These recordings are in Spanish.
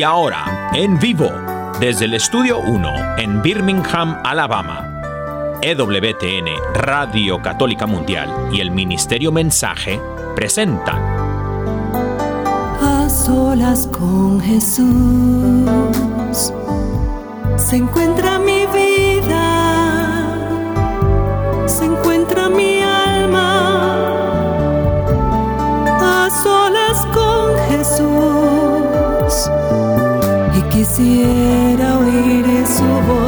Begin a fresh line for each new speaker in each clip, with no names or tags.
Y ahora, en vivo, desde el Estudio 1 en Birmingham, Alabama, EWTN, Radio Católica Mundial y el Ministerio Mensaje presentan
A solas con Jesús. Se encuentra mi quisiera oír su voz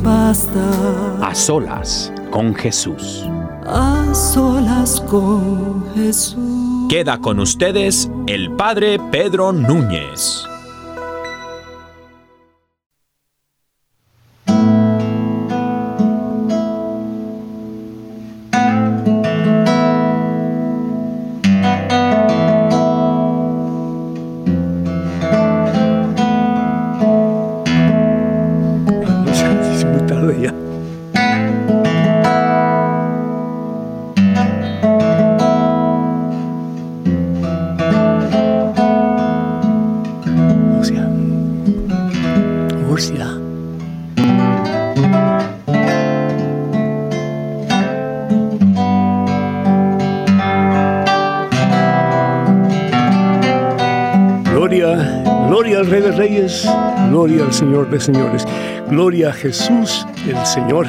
Basta.
A solas con Jesús.
A solas con Jesús.
Queda con ustedes el Padre Pedro Núñez.
Reyes, gloria al Señor de Señores, gloria a Jesús el Señor,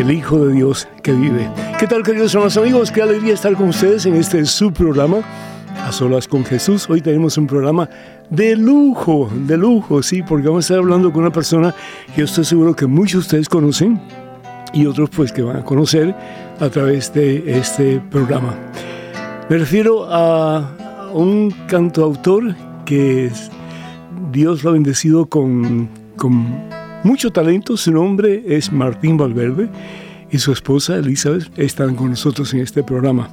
el Hijo de Dios que vive. ¿Qué tal queridos hermanos amigos? Qué alegría estar con ustedes en este su programa, A Solas con Jesús. Hoy tenemos un programa de lujo, de lujo, sí, porque vamos a estar hablando con una persona que estoy seguro que muchos de ustedes conocen y otros pues que van a conocer a través de este programa. Me refiero a un cantautor que es- Dios lo ha bendecido con, con mucho talento. Su nombre es Martín Valverde y su esposa Elizabeth están con nosotros en este programa.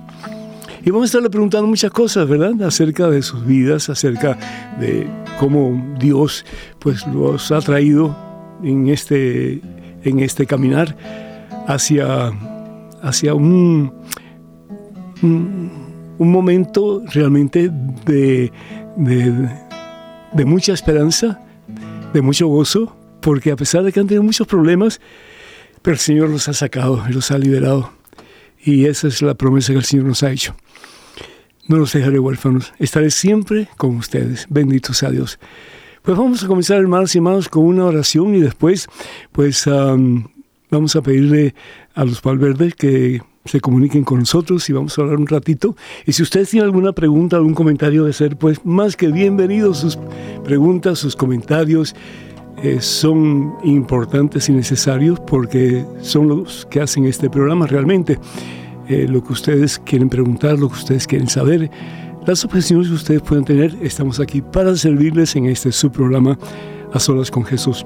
Y vamos a estarle preguntando muchas cosas, ¿verdad? Acerca de sus vidas, acerca de cómo Dios pues los ha traído en este, en este caminar hacia, hacia un, un, momento realmente de, de, de mucha esperanza, de mucho gozo, porque a pesar de que han tenido muchos problemas, pero el Señor los ha sacado y los ha liberado. Y esa es la promesa que el Señor nos ha hecho. No los dejaré huérfanos, estaré siempre con ustedes. Bendito sea Dios. Pues vamos a comenzar, hermanos y hermanos, con una oración y después, pues am, vamos a pedirle a los Valverdes que se comuniquen con nosotros y vamos a hablar un ratito. Y si ustedes tienen alguna pregunta, algún comentario de hacer, pues más que bienvenidos sus preguntas, sus comentarios. eh, son importantes y necesarios porque son los que hacen este programa realmente. Eh, lo que ustedes quieren preguntar, lo que ustedes quieren saber, las objeciones que ustedes pueden tener, estamos aquí para servirles en este su programa A Solas con Jesús.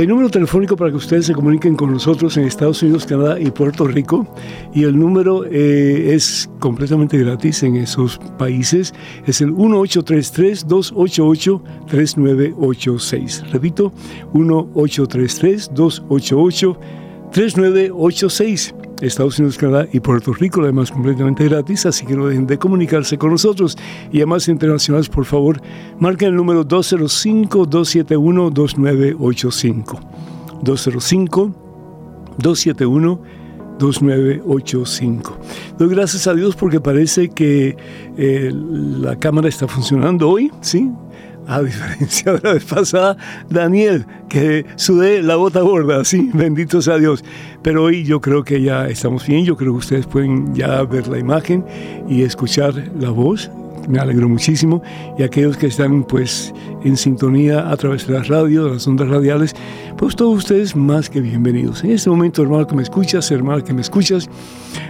El número telefónico para que ustedes se comuniquen con nosotros en Estados Unidos, Canadá y Puerto Rico. Y el número eh, es completamente gratis en esos países. Es el 1833-288-3986. Repito, 1833-288-3986. Estados Unidos, Canadá y Puerto Rico, además completamente gratis, así que no dejen de comunicarse con nosotros. Y además internacionales, por favor, marquen el número 205-271-2985. 205-271-2985. Doy gracias a Dios porque parece que eh, la cámara está funcionando hoy, ¿sí? A diferencia de la vez pasada, Daniel, que sudé la bota gorda, sí, bendito sea Dios. Pero hoy yo creo que ya estamos bien, yo creo que ustedes pueden ya ver la imagen y escuchar la voz me alegro muchísimo. Y aquellos que están pues en sintonía a través de la radio, de las ondas radiales, pues todos ustedes más que bienvenidos. En este momento, hermano que me escuchas, hermano que me escuchas,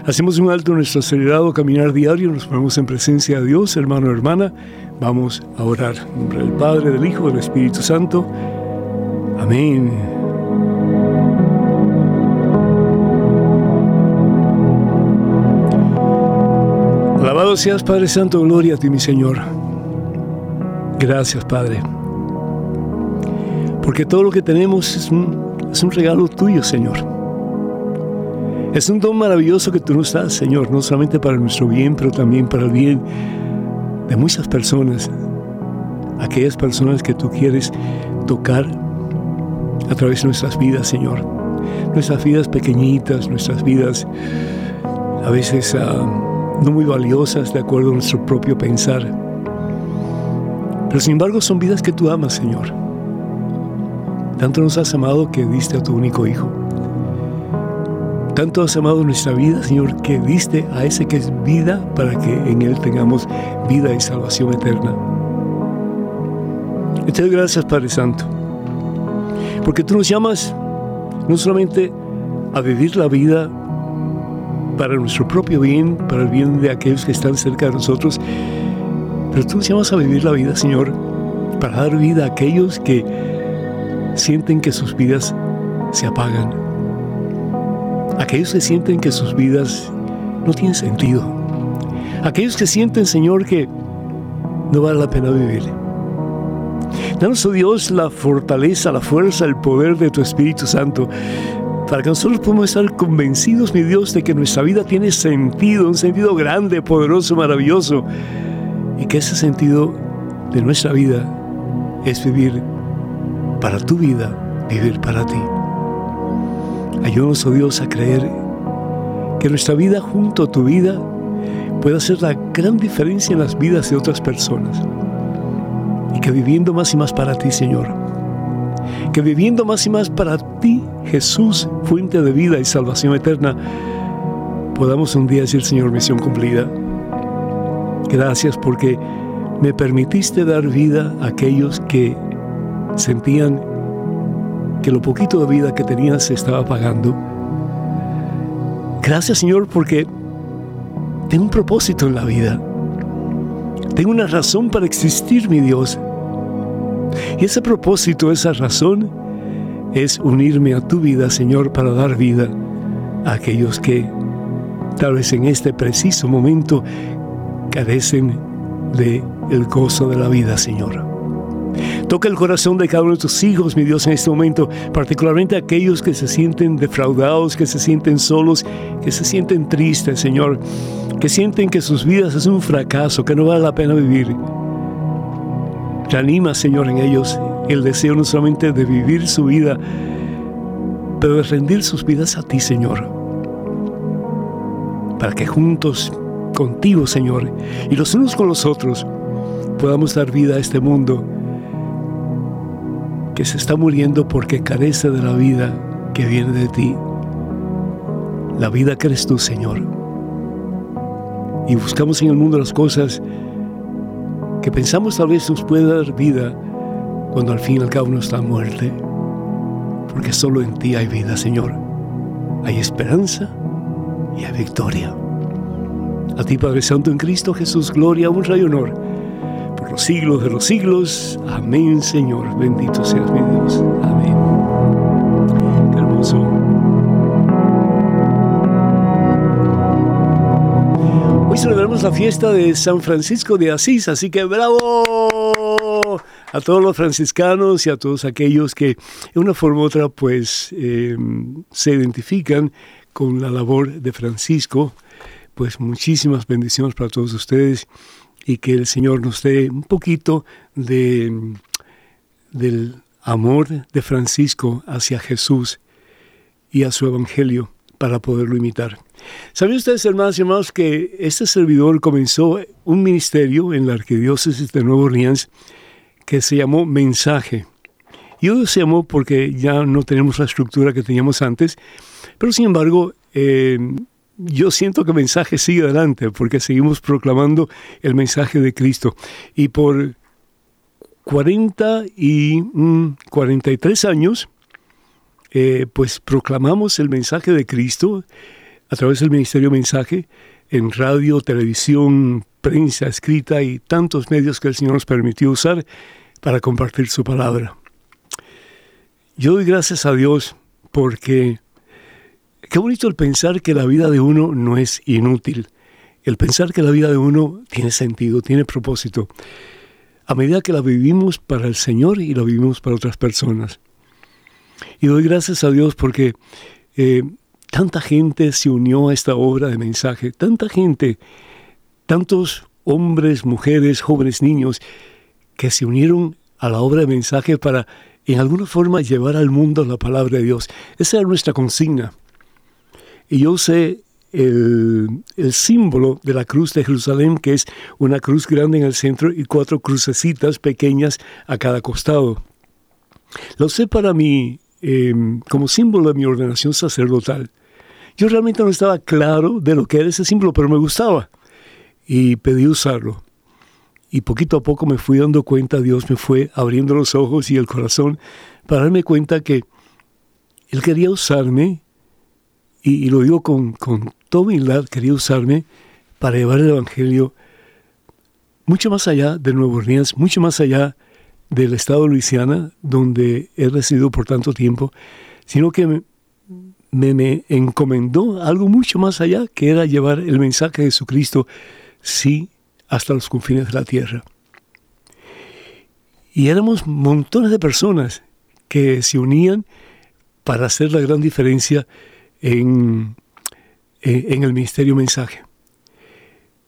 hacemos un alto en nuestro acelerado caminar diario, nos ponemos en presencia de Dios, hermano, hermana. Vamos a orar. En nombre del Padre, del Hijo, del Espíritu Santo. Amén. Alabado seas Padre Santo, gloria a ti mi Señor. Gracias Padre. Porque todo lo que tenemos es un, es un regalo tuyo, Señor. Es un don maravilloso que tú nos das, Señor, no solamente para nuestro bien, pero también para el bien de muchas personas. Aquellas personas que tú quieres tocar a través de nuestras vidas, Señor. Nuestras vidas pequeñitas, nuestras vidas a veces uh, no muy valiosas de acuerdo a nuestro propio pensar. Pero sin embargo son vidas que tú amas, Señor. Tanto nos has amado que diste a tu único Hijo. Tanto has amado nuestra vida, Señor, que diste a ese que es vida para que en Él tengamos vida y salvación eterna. Doy gracias, Padre Santo. Porque tú nos llamas no solamente a vivir la vida para nuestro propio bien, para el bien de aquellos que están cerca de nosotros, pero tú nos llamas a vivir la vida, Señor, para dar vida a aquellos que sienten que sus vidas se apagan. Aquellos que sienten que sus vidas no tienen sentido. Aquellos que sienten, Señor, que no vale la pena vivir. Danos, oh Dios, la fortaleza, la fuerza, el poder de tu Espíritu Santo para que nosotros podamos estar convencidos, mi Dios, de que nuestra vida tiene sentido, un sentido grande, poderoso, maravilloso, y que ese sentido de nuestra vida es vivir para tu vida, vivir para ti. Ayúdanos, oh Dios, a creer que nuestra vida junto a tu vida puede hacer la gran diferencia en las vidas de otras personas y que viviendo más y más para ti, Señor, que viviendo más y más para ti, Jesús, fuente de vida y salvación eterna, podamos un día decir, Señor, misión cumplida. Gracias porque me permitiste dar vida a aquellos que sentían que lo poquito de vida que tenían se estaba pagando. Gracias, Señor, porque tengo un propósito en la vida. Tengo una razón para existir, mi Dios. Y ese propósito, esa razón, es unirme a tu vida, Señor, para dar vida a aquellos que tal vez en este preciso momento carecen de el gozo de la vida, Señor. Toca el corazón de cada uno de tus hijos, mi Dios, en este momento, particularmente aquellos que se sienten defraudados, que se sienten solos, que se sienten tristes, Señor, que sienten que sus vidas es un fracaso, que no vale la pena vivir. Reanima, Señor, en ellos el deseo no solamente de vivir su vida, pero de rendir sus vidas a ti, Señor. Para que juntos contigo, Señor, y los unos con los otros, podamos dar vida a este mundo que se está muriendo porque carece de la vida que viene de ti. La vida que eres tú, Señor. Y buscamos en el mundo las cosas que pensamos tal vez nos puede dar vida cuando al fin y al cabo no está muerte. Porque solo en ti hay vida, Señor. Hay esperanza y hay victoria. A ti, Padre Santo, en Cristo Jesús, gloria, honra y honor los siglos de los siglos. Amén, Señor. Bendito seas mi Dios. Amén. Qué hermoso. Hoy celebramos la fiesta de San Francisco de Asís, así que bravo a todos los franciscanos y a todos aquellos que de una forma u otra pues eh, se identifican con la labor de Francisco. Pues muchísimas bendiciones para todos ustedes y que el Señor nos dé un poquito de, del amor de Francisco hacia Jesús y a su Evangelio para poderlo imitar. ¿Saben ustedes, hermanos y hermanos, que este servidor comenzó un ministerio en la Arquidiócesis de Nueva Orleans que se llamó Mensaje? Y hoy se llamó porque ya no tenemos la estructura que teníamos antes, pero sin embargo, eh, yo siento que el mensaje sigue adelante porque seguimos proclamando el mensaje de Cristo. Y por 40 y 43 mm, años, eh, pues proclamamos el mensaje de Cristo a través del Ministerio Mensaje en radio, televisión, prensa escrita y tantos medios que el Señor nos permitió usar para compartir su palabra. Yo doy gracias a Dios porque qué bonito el pensar que la vida de uno no es inútil, el pensar que la vida de uno tiene sentido, tiene propósito, a medida que la vivimos para el Señor y la vivimos para otras personas. Y doy gracias a Dios porque eh, tanta gente se unió a esta obra de mensaje, tanta gente, tantos hombres, mujeres, jóvenes, niños, que se unieron a la obra de mensaje para en alguna forma llevar al mundo la palabra de Dios. Esa era nuestra consigna. Y yo sé el, símbolo de la cruz de Jerusalén, que es una cruz grande en el centro y cuatro crucecitas pequeñas a cada costado. Lo sé para mí em, como símbolo de mi ordenación sacerdotal. Yo realmente no estaba claro de lo que era ese símbolo, pero me gustaba y pedí usarlo. Y poquito a poco me fui dando cuenta, Dios me fue abriendo los ojos y el corazón para darme cuenta que Él quería usarme, y, lo digo con, con toda humildad, quería usarme para llevar el Evangelio mucho más allá de Nueva Orleans, mucho más allá del estado de Luisiana, donde he residido por tanto tiempo, sino que me, me, me, encomendó algo mucho más allá, que era llevar el mensaje de Jesucristo, sí, hasta los confines de la tierra. Y éramos montones de personas que se unían para hacer la gran diferencia en, en el Ministerio Mensaje.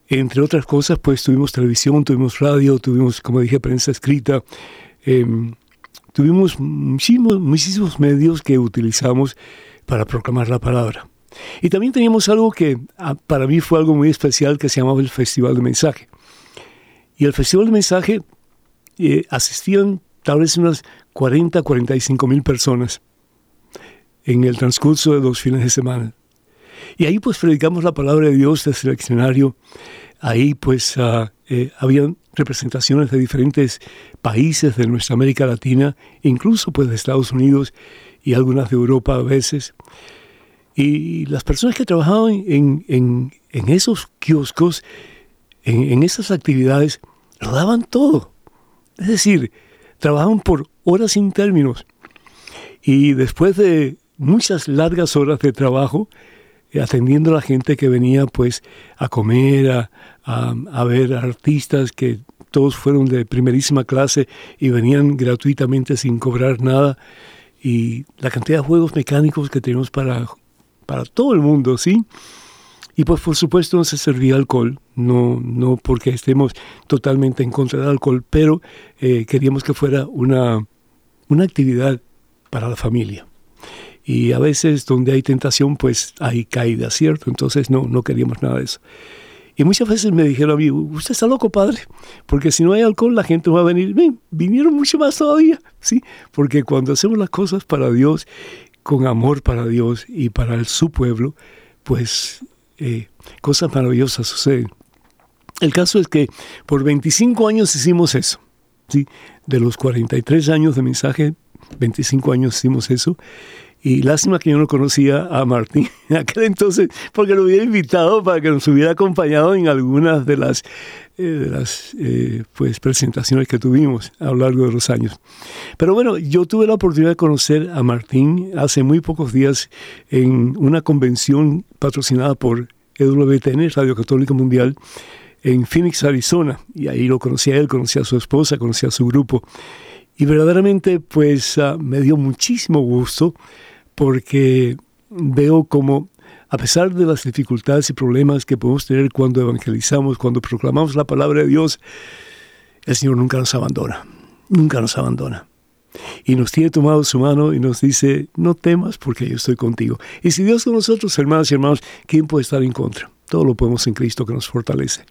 Entre otras cosas, pues tuvimos televisión, tuvimos radio, tuvimos, como dije, prensa escrita, em, tuvimos muchísimos, muchísimos medios que utilizamos para proclamar la palabra. Y también teníamos algo que ah, para mí fue algo muy especial que se llamaba el Festival de Mensaje. Y el Festival de Mensaje eh, asistían tal vez unas 40, 45 mil personas en el transcurso de dos fines de semana. Y ahí pues predicamos la palabra de Dios desde el escenario. Ahí pues uh, eh, habían representaciones de diferentes países de nuestra América Latina, incluso pues de Estados Unidos y algunas de Europa a veces. Y las personas que trabajaban en, en, en esos kioscos, en, en esas actividades, lo daban todo. Es decir, trabajaban por horas sin términos. Y después de muchas largas horas de trabajo, eh, atendiendo a la gente que venía pues a comer, a, a, ver artistas que todos fueron de primerísima clase y venían gratuitamente sin cobrar nada. Y la cantidad de juegos mecánicos que tenemos para, para todo el mundo, ¿sí? Y pues por supuesto no se servía alcohol, no, no porque estemos totalmente en contra del alcohol, pero eh, queríamos que fuera una, una actividad para la familia. Y a veces donde hay tentación, pues hay caída, ¿cierto? Entonces no, no queríamos nada de eso. Y muchas veces me dijeron a mí, usted está loco, padre, porque si no hay alcohol la gente va a venir. vinieron mucho más todavía, ¿sí? Porque cuando hacemos las cosas para Dios, con amor para Dios y para su pueblo, pues eh, cosas maravillosas suceden. El caso es que por 25 años hicimos eso. ¿sí? De los 43 años de mensaje, 25 años hicimos eso. Y lástima que yo no conocía a Martín en aquel entonces, porque lo hubiera invitado para que nos hubiera acompañado en algunas de las, eh, de las eh, pues, presentaciones que tuvimos a lo largo de los años. Pero bueno, yo tuve la oportunidad de conocer a Martín hace muy pocos días en una convención patrocinada por EWTN, Radio Católica Mundial, en Phoenix, Arizona. Y ahí lo conocí a él, conocí a su esposa, conocí a su grupo. Y verdaderamente, pues ah, me dio muchísimo gusto porque veo como, a pesar de las dificultades y problemas que podemos tener cuando evangelizamos, cuando proclamamos la palabra de Dios, el Señor nunca nos abandona, nunca nos abandona. Y nos tiene tomado su mano y nos dice, no temas porque yo estoy contigo. Y si Dios con nosotros, hermanas y hermanos, ¿quién puede estar en contra? Todo lo podemos en Cristo que nos fortalece.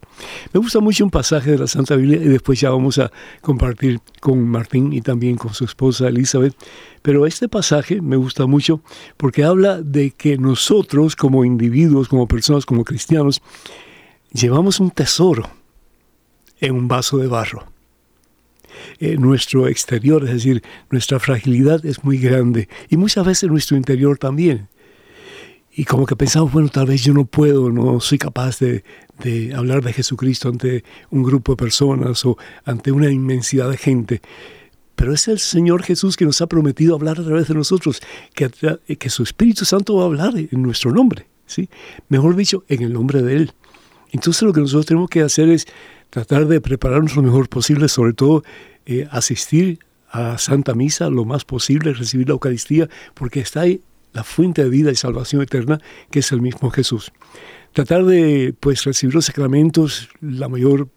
Me gusta mucho un pasaje de la Santa Biblia y después ya vamos a compartir con Martín y también con su esposa Elizabeth. Pero este pasaje me gusta mucho porque habla de que nosotros como individuos, como personas, como cristianos, llevamos un tesoro en un vaso de barro. Eh, nuestro exterior, es decir, nuestra fragilidad es muy grande y muchas veces nuestro interior también y como que pensamos, bueno, tal vez yo no puedo, no soy capaz de, de, hablar de Jesucristo ante un grupo de personas o ante una inmensidad de gente. Pero es el Señor Jesús que nos ha prometido hablar a través de nosotros, que, que su Espíritu Santo va a hablar en nuestro nombre, ¿sí? Mejor dicho, en el nombre de Él. Entonces lo que nosotros tenemos que hacer es tratar de prepararnos lo mejor posible, sobre todo eh, asistir a Santa Misa lo más posible, recibir la Eucaristía, porque está ahí la fuente de vida y salvación eterna, que es el mismo Jesús. Tratar de pues recibir los sacramentos la mayor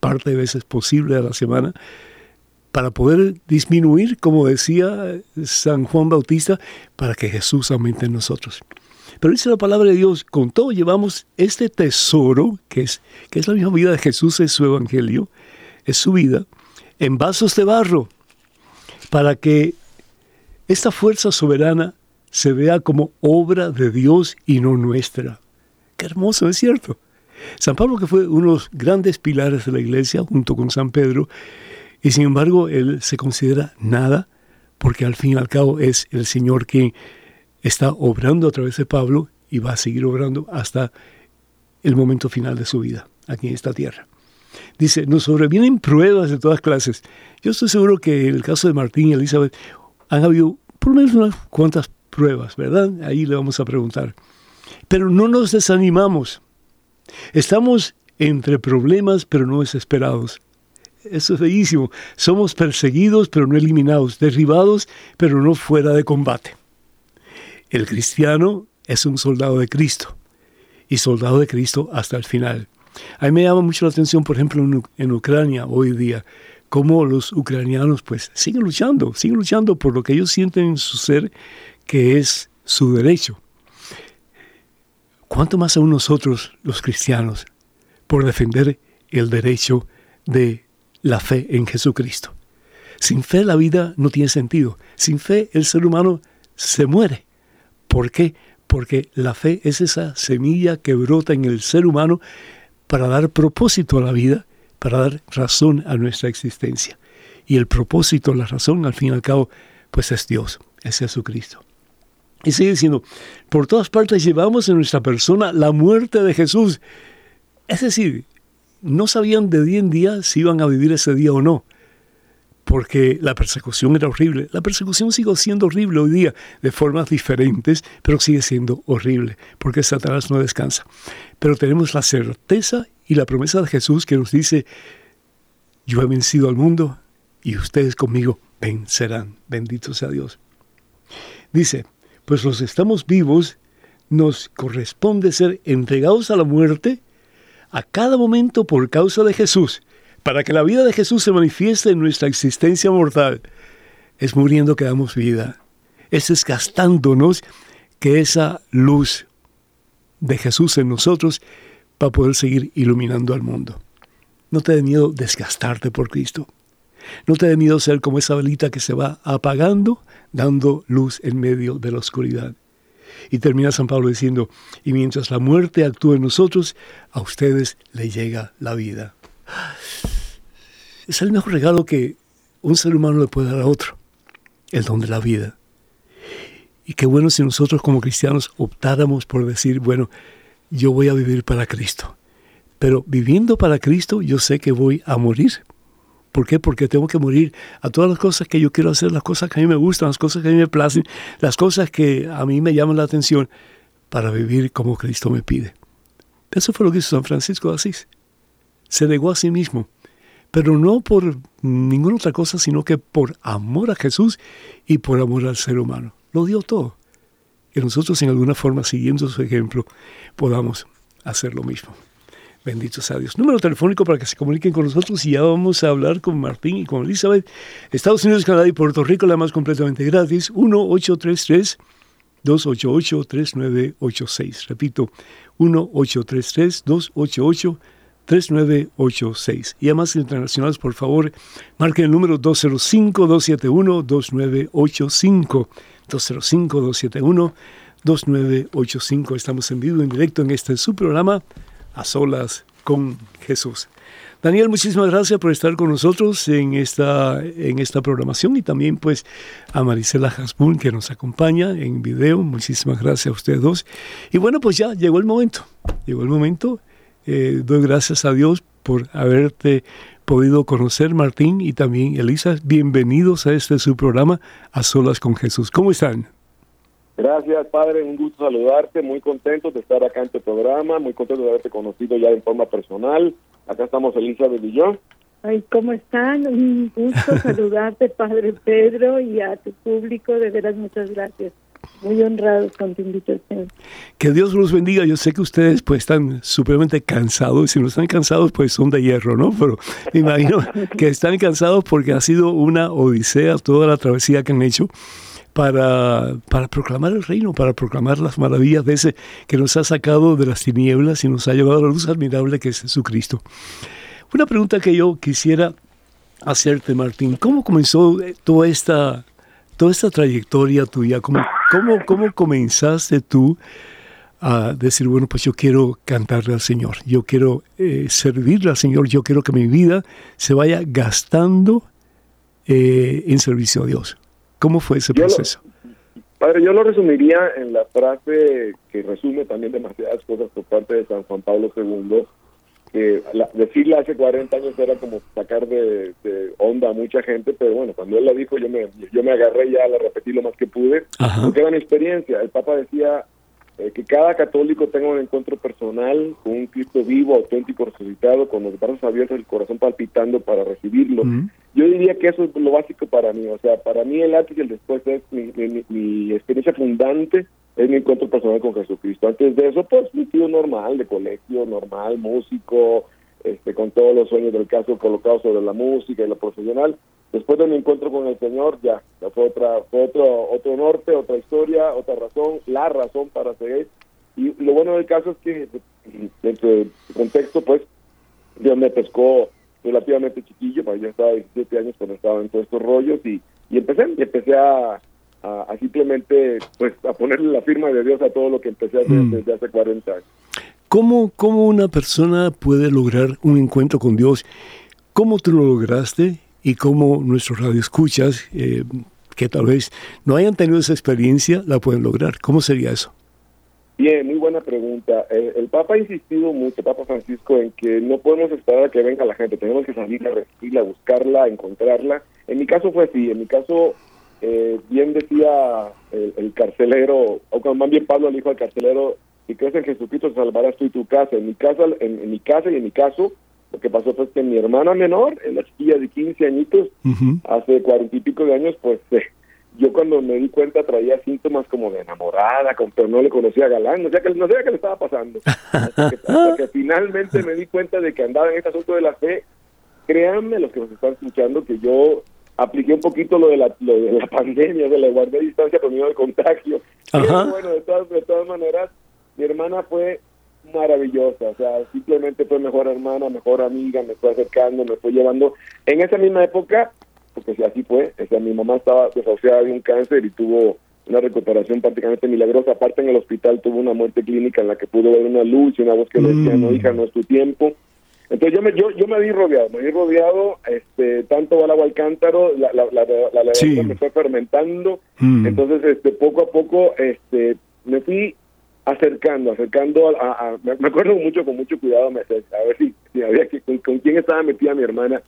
parte de veces posible a la semana para poder disminuir, como decía San Juan Bautista, para que Jesús aumente en nosotros. Pero dice la palabra de Dios, con todo llevamos este tesoro, que es, que es la misma vida de Jesús, es su evangelio, es su vida, en vasos de barro, para que esta fuerza soberana se vea como obra de Dios y no nuestra. Qué hermoso, es cierto. San Pablo, que fue uno de los grandes pilares de la iglesia, junto con San Pedro, y sin embargo él se considera nada, porque al fin y al cabo es el Señor quien está obrando a través de Pablo y va a seguir obrando hasta el momento final de su vida aquí en esta tierra. Dice, nos sobrevienen pruebas de todas clases. Yo estoy seguro que en el caso de Martín y Elizabeth han habido por lo menos unas cuantas pruebas, ¿verdad? Ahí le vamos a preguntar. Pero no nos desanimamos. Estamos entre problemas, pero no desesperados. Eso es bellísimo. Somos perseguidos, pero no eliminados, derribados, pero no fuera de combate. El cristiano es un soldado de Cristo y soldado de Cristo hasta el final. A mí me llama mucho la atención, por ejemplo, en, Ucrania hoy día, cómo los ucranianos pues siguen luchando, siguen luchando por lo que ellos sienten en su ser que es su derecho. ¿Cuánto más aún nosotros, los cristianos, por defender el derecho de la fe en Jesucristo? Sin fe la vida no tiene sentido. Sin fe el ser humano se muere. ¿Por qué? Porque la fe es esa semilla que brota en el ser humano para dar propósito a la vida, para dar razón a nuestra existencia. Y el propósito, la razón, al fin y al cabo, pues es Dios, es Jesucristo. Y sigue diciendo, por todas partes llevamos en nuestra persona la muerte de Jesús. Es decir, no sabían de día en día si iban a vivir ese día o no, porque la persecución era horrible. La persecución sigue siendo horrible hoy día, de formas diferentes, pero sigue siendo horrible, porque Satanás no descansa. Pero tenemos la certeza y la promesa de Jesús que nos dice, yo he vencido al mundo y ustedes conmigo vencerán. Bendito sea Dios. Dice, pues los estamos vivos, nos corresponde ser entregados a la muerte a cada momento por causa de Jesús, para que la vida de Jesús se manifieste en nuestra existencia mortal. Es muriendo que damos vida, es desgastándonos que esa luz de Jesús en nosotros va a poder seguir iluminando al mundo. No te dé miedo desgastarte por Cristo. No te dé miedo ser como esa velita que se va apagando dando luz en medio de la oscuridad. Y termina San Pablo diciendo, y mientras la muerte actúa en nosotros, a ustedes le llega la vida. Es el mejor regalo que un ser humano le puede dar a otro, el don de la vida. Y qué bueno si nosotros como cristianos optáramos por decir, bueno, yo voy a vivir para Cristo. Pero viviendo para Cristo, yo sé que voy a morir ¿Por qué? Porque tengo que morir a todas las cosas que yo quiero hacer, las cosas que a mí me gustan, las cosas que a mí me placen, las cosas que a mí me llaman la atención para vivir como Cristo me pide. Eso fue lo que hizo San Francisco de Asís. Se negó a sí mismo, pero no por ninguna otra cosa, sino que por amor a Jesús y por amor al ser humano. Lo dio todo. Que nosotros en alguna forma, siguiendo su ejemplo, podamos hacer lo mismo. Bendito sea Dios. Número telefónico para que se comuniquen con nosotros y ya vamos a hablar con Martín y con Elizabeth. Estados Unidos, Canadá y Puerto Rico, la más completamente gratis. 1-833. 288-3986. Repito, 1-833-288-3986. Y además internacionales, por favor, marquen el número 205-271-2985. 205-271-2985. Estamos en vivo, en directo en este su programa, A Solas con Jesús. Daniel, muchísimas gracias por estar con nosotros en esta, en esta programación y también pues a Marisela Hasbun que nos acompaña en video. Muchísimas gracias a ustedes dos. Y bueno, pues ya llegó el momento, llegó el momento. Eh, doy gracias a Dios por haberte podido conocer, Martín, y también Elisa. Bienvenidos a este su programa, A Solas con Jesús. ¿Cómo están?
Gracias, padre. Un gusto saludarte. Muy contento de estar acá en tu programa. Muy contento de haberte conocido ya en forma personal. Acá estamos Elizabeth y yo.
Ay, ¿cómo están? Un gusto saludarte, Padre Pedro, y a tu público. De veras, muchas gracias. Muy honrados con tu invitación.
Que Dios los bendiga. Yo sé que ustedes pues están supremamente cansados. Y si no están cansados, pues son de hierro, ¿no? Pero me imagino que están cansados porque ha sido una odisea toda la travesía que han hecho para, para proclamar el reino, para proclamar las maravillas de ese que nos ha sacado de las tinieblas y nos ha llevado a la luz admirable que es Jesucristo. Una pregunta que yo quisiera hacerte, Martín, ¿cómo comenzó toda esta, toda esta trayectoria tuya? ¿Cómo, cómo, cómo comenzaste tú a decir, bueno, pues yo quiero cantarle al Señor, yo quiero eh, servirle al Señor, yo quiero que mi vida se vaya gastando eh, en servicio a Dios? ¿Cómo fue ese proceso?
padre, yo lo resumiría en la frase que resume también demasiadas cosas por parte de San Juan Pablo II, que decirla hace 40 años era como sacar de, onda a mucha gente, pero bueno, cuando él la dijo yo me, yo me agarré ya, la repetí lo más que pude, porque era mi experiencia. El Papa decía eh, que cada católico tenga un encuentro personal con un Cristo vivo, auténtico, resucitado, con los brazos abiertos, el corazón palpitando para recibirlo. Yo diría que eso es lo básico para mí, o sea, para mí el antes y el después es mi, experiencia fundante, es mi encuentro personal con Jesucristo. Antes de eso, pues mi tío normal, de colegio, normal, músico, este, con todos los sueños del caso colocados sobre la música y lo profesional. Después de mi encuentro con el Señor, ya, fue otra, fue otro, otro norte, otra historia, otra razón, la razón para seguir. Y lo bueno del caso es que dentro del contexto, pues, Dios me pescó relativamente chiquillo, pues, yo estaba 17 años cuando estaba en todos estos rollos y, y empecé, y empecé a, a, simplemente pues a ponerle la firma de Dios a todo lo que empecé a hacer mm. desde hace 40 años.
¿Cómo, ¿Cómo una persona puede lograr un encuentro con Dios? ¿Cómo tú lo lograste y cómo nuestros radioescuchas, eh, que tal vez no hayan tenido esa experiencia, la pueden lograr? ¿Cómo sería eso?
Bien, muy buena pregunta. El, Papa ha insistido mucho, Papa Francisco, en que no podemos esperar a que venga la gente, tenemos que salir a recibirla, buscarla, encontrarla. En mi caso fue así, en mi caso, eh, bien decía el, carcelero, o más bien Pablo le dijo al carcelero, si crees en Jesucristo salvarás tú y tu casa. En mi casa, en mi casa y en mi caso, lo que pasó fue que mi hermana menor, en la chiquilla de 15 añitos, hace cuarenta y pico de años, pues eh, yo cuando me di cuenta traía síntomas como de enamorada, pero no le conocía a Galán, no sabía, que, no sabía qué le estaba pasando. Hasta que, finalmente me di cuenta de que andaba en este asunto de la fe. Créanme, los que nos están escuchando, que yo apliqué un poquito lo de la, lo de la pandemia, de la guardé distancia por miedo de contagio. Pero bueno, de todas, de todas maneras, mi hermana fue maravillosa, o sea, simplemente fue mejor hermana, mejor amiga, me fue acercando, me fue llevando. En esa misma época, porque si así fue, o sea, mi mamá estaba desahuciada de un cáncer y tuvo una recuperación prácticamente milagrosa. Aparte en el hospital tuvo una muerte clínica en la que pudo ver una luz y una voz que le decía, no hija, no es tu tiempo. Entonces yo me yo, yo me vi rodeado, me vi rodeado, este, tanto al agua al cántaro, la, la, la, la, me fue fermentando, mm. entonces este poco a poco este me fui acercando, acercando a, me acuerdo mucho, con mucho cuidado, a ver si, si había que, con, quién estaba metida mi hermana.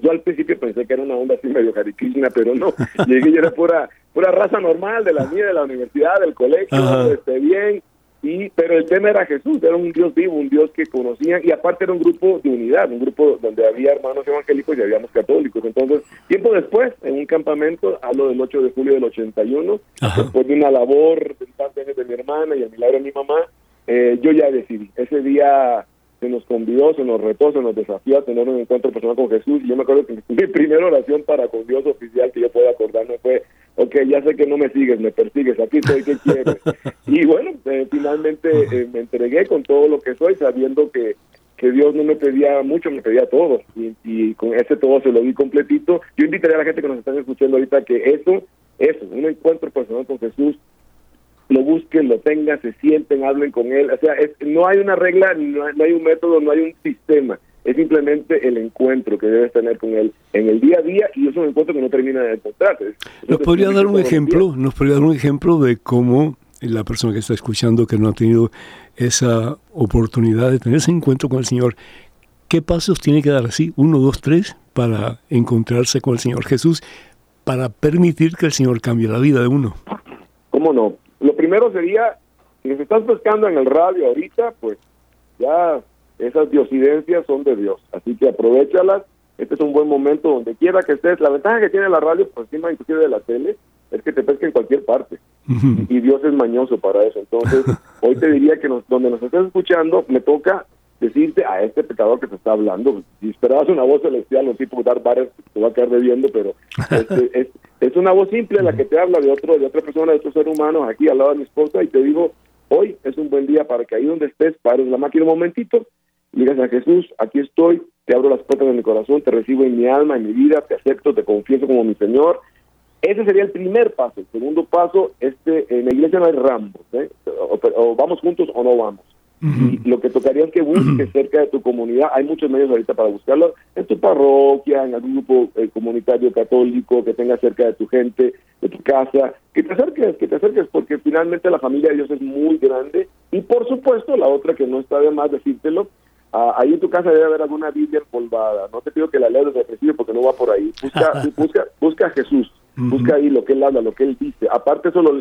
Yo al principio pensé que era una onda así medio cariquina, pero no, llegué y era pura, pura raza normal de la mía, de la universidad, del colegio, este, bien, y pero el tema era Jesús, era un Dios vivo, un Dios que conocían y aparte era un grupo de unidad, un grupo donde había hermanos evangélicos y habíamos católicos. Entonces, tiempo después, en un campamento, hablo del 8 de julio del 81, después de una labor de tantos años de mi hermana y a mi lado de mi mamá, eh, yo ya decidí. Ese día se nos convidó, se nos retó, se nos desafió a tener un encuentro personal con Jesús. Y yo me acuerdo que mi primera oración para con Dios oficial que yo pueda acordarme fue, ok, ya sé que no me sigues, me persigues, aquí estoy, ¿qué quieres? y bueno, eh, finalmente eh, me entregué con todo lo que soy, sabiendo que, que Dios no me pedía mucho, me pedía todo. Y, y con ese todo se lo di completito. Yo invitaría a la gente que nos están escuchando ahorita que eso, eso, un encuentro personal con Jesús, lo busquen, lo tengan, se sienten, hablen con Él. O sea, es, no hay una regla, no hay, no hay un método, no hay un sistema es simplemente el encuentro que debes tener con él en el día a día y es un encuentro que no termina de encontrarse.
¿Nos podría dar un ejemplo? ¿Nos podría dar un ejemplo de cómo la persona que está escuchando que no ha tenido esa oportunidad de tener ese encuentro con el Señor, qué pasos tiene que dar así, uno, dos, tres, para encontrarse con el Señor Jesús, para permitir que el Señor cambie la vida de uno?
¿Cómo no? Lo primero sería, si nos estás pescando en el radio ahorita, pues ya esas diosidencias son de Dios, así que aprovechalas. Este es un buen momento donde quiera que estés. La ventaja que tiene la radio, por encima inclusive de la tele, es que te pesca en cualquier parte. Y Dios es mañoso para eso. Entonces, hoy te diría que nos, donde nos estés escuchando, me toca decirte a este pecador que te está hablando. Si esperabas una voz celestial, no tipo dar bares, te va a quedar debiendo, pero este, es, es una voz simple la que te habla de otro de otra persona, de otro ser humano, aquí al lado de mi esposa, y te digo, hoy es un buen día para que ahí donde estés, pares la máquina un momentito digas a Jesús, aquí estoy, te abro las puertas de mi corazón, te recibo en mi alma, en mi vida, te acepto, te confieso como mi Señor. Ese sería el primer paso. El segundo paso, este, en la iglesia no hay rambos, ¿eh? o, vamos juntos o no vamos. Y lo que tocaría es que busques cerca de tu comunidad, hay muchos medios ahorita para buscarlo, en tu parroquia, en algún grupo eh, comunitario católico que tenga cerca de tu gente, de tu casa, que te acerques, que te acerques, porque finalmente la familia de Dios es muy grande. Y por supuesto, la otra que no está de más decírtelo, Ah, ahí en tu casa debe haber alguna Biblia empolvada. No te pido que la leas desde el principio porque no va por ahí. Busca, busca, busca a Jesús. Busca ahí lo que él habla, lo que él dice. Aparte solo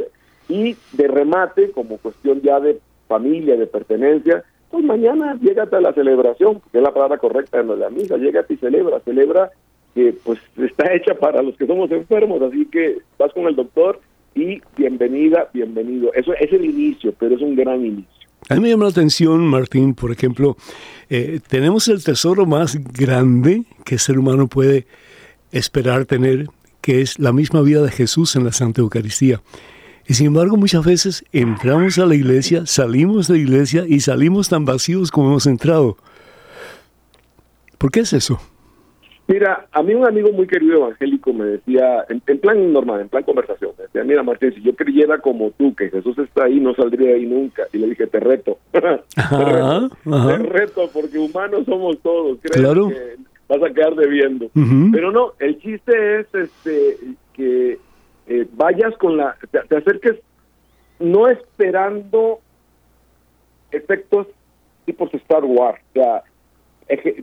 y de remate, como cuestión ya de familia, de pertenencia, pues mañana llégate a la celebración, que es la palabra correcta en la misa, llégate y celebra, celebra que pues está hecha para los que somos enfermos, así que vas con el doctor y bienvenida, bienvenido. Eso es el inicio, pero es un gran inicio.
A mí me llama la atención, Martín, por ejemplo, eh, tenemos el tesoro más grande que el ser humano puede esperar tener, que es la misma vida de Jesús en la Santa Eucaristía. Y sin embargo, muchas veces entramos a la iglesia, salimos de la iglesia y salimos tan vacíos como hemos entrado. ¿Por qué es eso?
Mira, a mí un amigo muy querido evangélico me decía, en, plan normal, en plan conversación, me decía, mira Martín, si yo creyera como tú que Jesús está ahí, no saldría de ahí nunca. Y le dije, te reto. te, reto te reto, porque humanos somos todos. Creo que vas a quedar debiendo. Pero no, el chiste es este que eh, vayas con la, te, acerques no esperando efectos tipos Star Wars. O sea,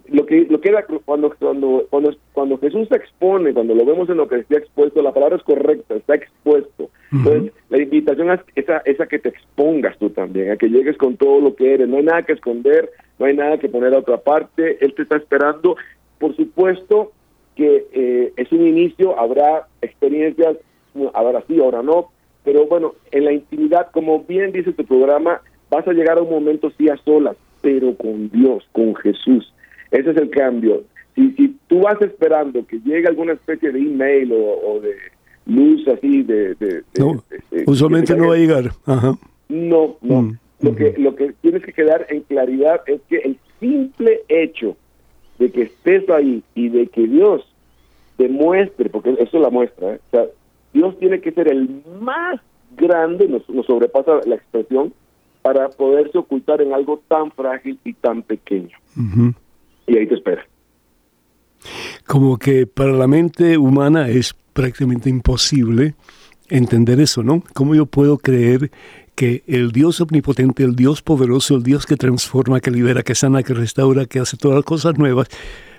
lo que lo que era cuando cuando cuando cuando Jesús se expone cuando lo vemos en lo que está expuesto la palabra es correcta está expuesto. Entonces la invitación es esa esa que te expongas tú también a que llegues con todo lo que eres. No hay nada que esconder no hay nada que poner a otra parte él te está esperando. Por supuesto que eh, es un inicio habrá experiencias ahora sí ahora no pero bueno en la intimidad como bien dice tu programa vas a llegar a un momento sí a solas pero con Dios, con Jesús. Ese es el cambio. Si, si tú vas esperando que llegue alguna especie de email o, de luz así de...
no, usualmente no va a llegar.
No, no. Mm, lo, que, lo que tienes que quedar en claridad es que el simple hecho de que estés ahí y de que Dios demuestre, porque eso es la muestra, ¿eh? o sea, Dios tiene que ser el más grande, nos, nos sobrepasa la expresión, para poderse ocultar en algo tan frágil y tan pequeño. Y ahí te espera.
Como que para la mente humana es prácticamente imposible entender eso, ¿no? ¿Cómo yo puedo creer que el Dios omnipotente, el Dios poderoso, el Dios que transforma, que libera, que sana, que restaura, que hace todas las cosas nuevas,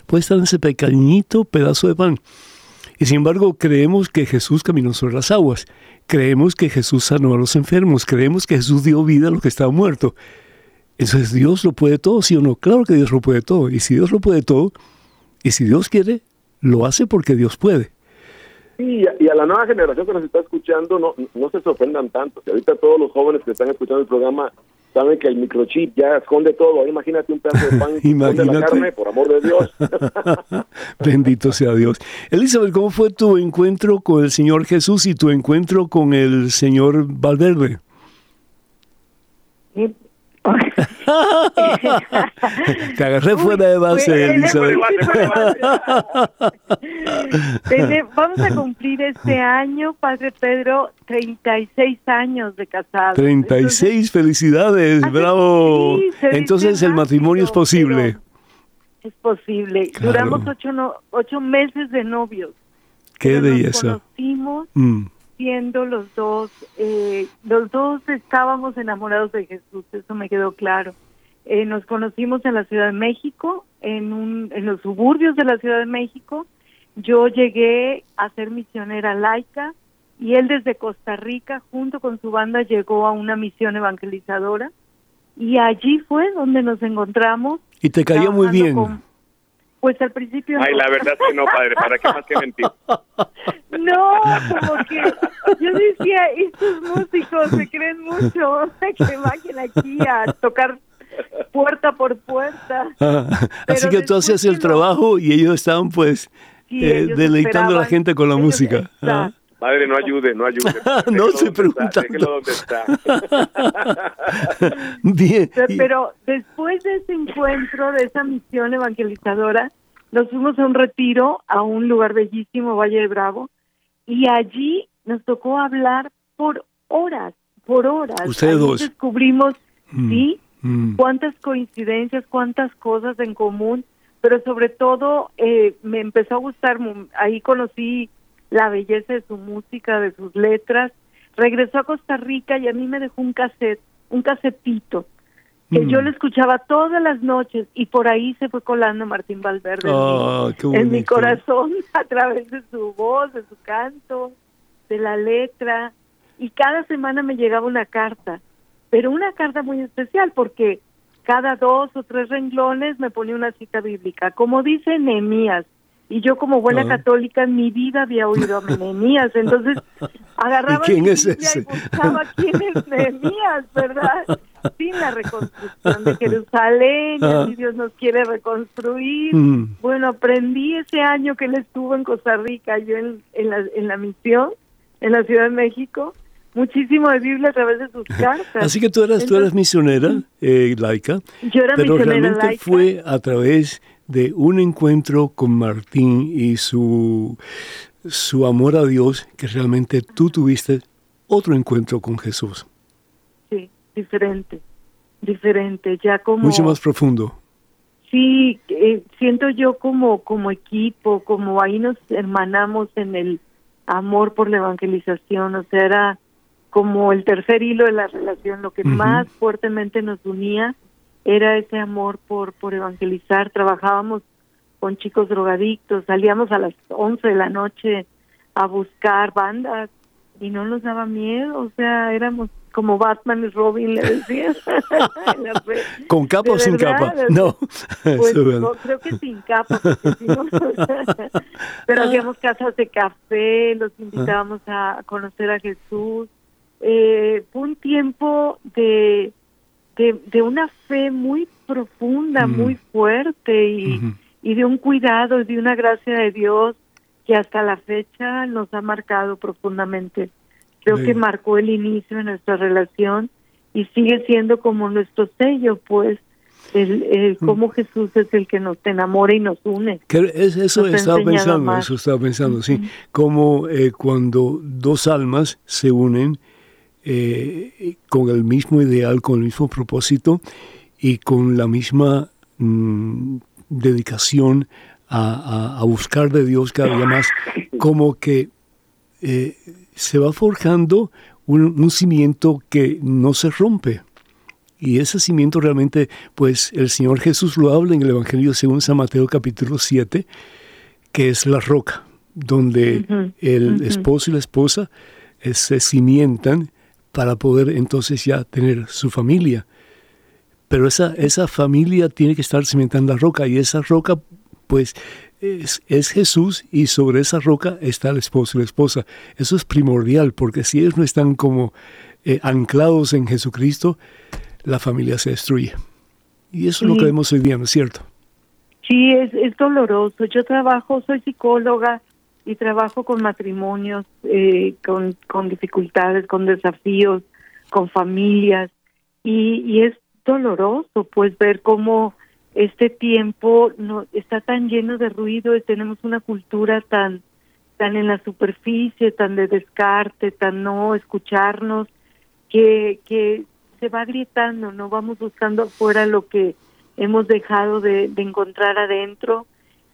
puede estar en ese pequeñito pedazo de pan? Y sin embargo creemos que Jesús caminó sobre las aguas, creemos que Jesús sanó a los enfermos, creemos que Jesús dio vida a los que estaba muerto. Entonces Dios lo puede todo, ¿sí o no? Claro que Dios lo puede todo. Y si Dios lo puede todo, y si Dios quiere, lo hace porque Dios puede.
Y a la nueva generación que nos está escuchando, no, no se sorprendan tanto. Si ahorita todos los jóvenes que están escuchando el programa saben que el microchip ya esconde todo. Imagínate un pedazo de pan
Imagínate.
la carne, por amor de Dios.
Bendito sea Dios. Elizabeth, ¿cómo fue tu encuentro con el Señor Jesús y tu encuentro con el Señor Valverde? Te agarré fuera de base, Elizabeth.
Vamos a cumplir este año, Padre Pedro, 36 años de casados.
36, felicidades,
Hace-
bravo.
sí,
Entonces el matrimonio es
rápido,
posible.
pero Es posible.
Claro.
Duramos ocho, no- ocho meses de novios.
Qué
pero Nos
belleza.
conocimos
Mm,
siendo los dos, eh, los dos estábamos enamorados de Jesús, eso me quedó claro. Eh, nos conocimos en la Ciudad de México, en, un, en los suburbios de la Ciudad de México. Yo llegué a ser misionera laica y él desde Costa Rica, junto con su banda, llegó a una misión evangelizadora. Y allí fue donde nos encontramos.
Y te cayó muy bien.
con- pues al principio...
Ay,
no.
la verdad es que no, padre, ¿para qué más que mentir?
No, como que yo decía, estos músicos se creen mucho, que vayan aquí a tocar puerta por puerta.
Ah, así que tú hacías el trabajo y ellos estaban pues
Sí,
eh,
ellos
deleitando a la gente con la
ellos-
música. Ah.
Padre, no ayude, no ayude.
No estoy preguntando.
déjelo donde está.
Bien.
Pero, después de ese encuentro, de esa misión evangelizadora, nos fuimos a un retiro a un lugar bellísimo, Valle de Bravo, y allí nos tocó hablar por horas, por horas.
Ustedes dos.
Descubrimos,
Mm,
sí,
mm.
cuántas coincidencias, cuántas cosas en común, pero sobre todo eh, me empezó a gustar, ahí conocí la belleza de su música, de sus letras. Regresó a Costa Rica y a mí me dejó un cassette, un casetito, que
Mm.
yo lo escuchaba todas las noches y por ahí se fue colando Martín Valverde en mi-
Ah,
en mi corazón a través de su voz, de su canto, de la letra. Y cada semana me llegaba una carta, pero una carta muy especial porque cada dos o tres renglones me ponía una cita bíblica, como dice Nehemías. Y yo como buena
Ah.
católica en mi vida había oído a Nehemías, entonces agarraba
¿Y quién es ese?
y buscaba quién es Nehemías, ¿verdad? Sin la reconstrucción de Jerusalén, y
Ah.
así Dios nos quiere reconstruir.
Mm.
Bueno, aprendí ese año que él estuvo en Costa Rica, yo en, en, la, en la misión, en la Ciudad de México, muchísimo de Biblia a través de sus cartas.
Así que tú eras, tú eras
Entonces,
misionera eh, laica,
Yo era
pero
misionera
realmente
laica.
fue a través de un encuentro con Martín y su, su amor a Dios que realmente tú tuviste otro encuentro con Jesús,
Sí, diferente, diferente, ya como...
mucho más profundo.
Sí, eh, siento yo como, como equipo, como ahí nos hermanamos en el amor por la evangelización, o sea, era como el tercer hilo de la relación, lo que más fuertemente nos unía era ese amor por, por evangelizar, trabajábamos con chicos drogadictos, salíamos a las 11 de la noche a buscar bandas y no nos daba miedo, o sea, éramos como Batman y Robin, le fe.
¿Con capa o sin capa? No.
Pues no, creo que sin capa, porque si no, pero hacíamos casas de café, los invitábamos a conocer a Jesús. Eh, fue un tiempo de, de, de una fe muy profunda,
Mm.
muy fuerte y, y de un cuidado y de una gracia de Dios que hasta la fecha nos ha marcado profundamente. Creo
Sí.
que marcó el inicio de nuestra relación y sigue siendo como nuestro sello, pues, el, el
Mm.
cómo Jesús es el que nos enamora y nos une.
Es- eso
Nos
estaba pensando, eso estaba pensando, sí. Como eh, cuando dos almas se unen eh, con el mismo ideal, con el mismo propósito y con la misma mm, dedicación a, a- a buscar de Dios cada día más, como que eh, se va forjando un, un cimiento que no se rompe. Y ese cimiento realmente, pues el Señor Jesús lo habla en el Evangelio según San Mateo capítulo 7, que es la roca, donde el esposo y la esposa eh, se cimientan para poder entonces ya tener su familia. Pero esa, esa familia tiene que estar cimentada en la roca y esa roca pues es, es Jesús y sobre esa roca está el esposo y la esposa. Eso es primordial porque si ellos no están como eh, anclados en Jesucristo, la familia se destruye. Y eso es lo que vemos hoy día, ¿no es cierto?
Sí, es, es doloroso. Yo trabajo, soy psicóloga y trabajo con matrimonios, eh, con, con dificultades, con desafíos, con familias. Y, es doloroso, pues, ver cómo este tiempo no está tan lleno de ruido y tenemos una cultura tan tan en la superficie, tan de descarte, tan no escucharnos, que, que se va gritando, no vamos buscando afuera lo que hemos dejado de, encontrar adentro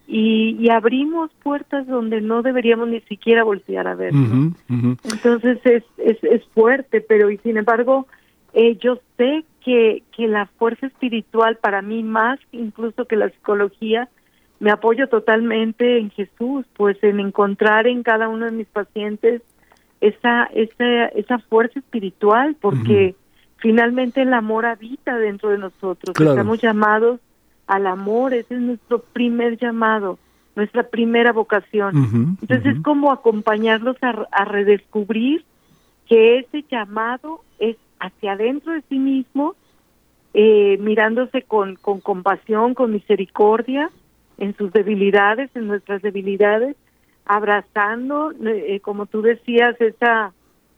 y, abrimos puertas donde no deberíamos ni siquiera voltear a ver. Entonces es, es, es fuerte, pero y sin embargo eh, yo sé que, que la fuerza espiritual para mí más incluso que la psicología, me apoyo totalmente en Jesús, pues en encontrar en cada uno de mis pacientes esa esa esa fuerza espiritual, porque finalmente el amor habita dentro de nosotros. Estamos llamados al amor, ese es nuestro primer llamado, nuestra primera vocación. Entonces es como acompañarlos a, a redescubrir que ese llamado es hacia adentro de sí mismo, eh, mirándose con, con compasión, con misericordia en sus debilidades, en nuestras debilidades, abrazando, eh, como tú decías, esa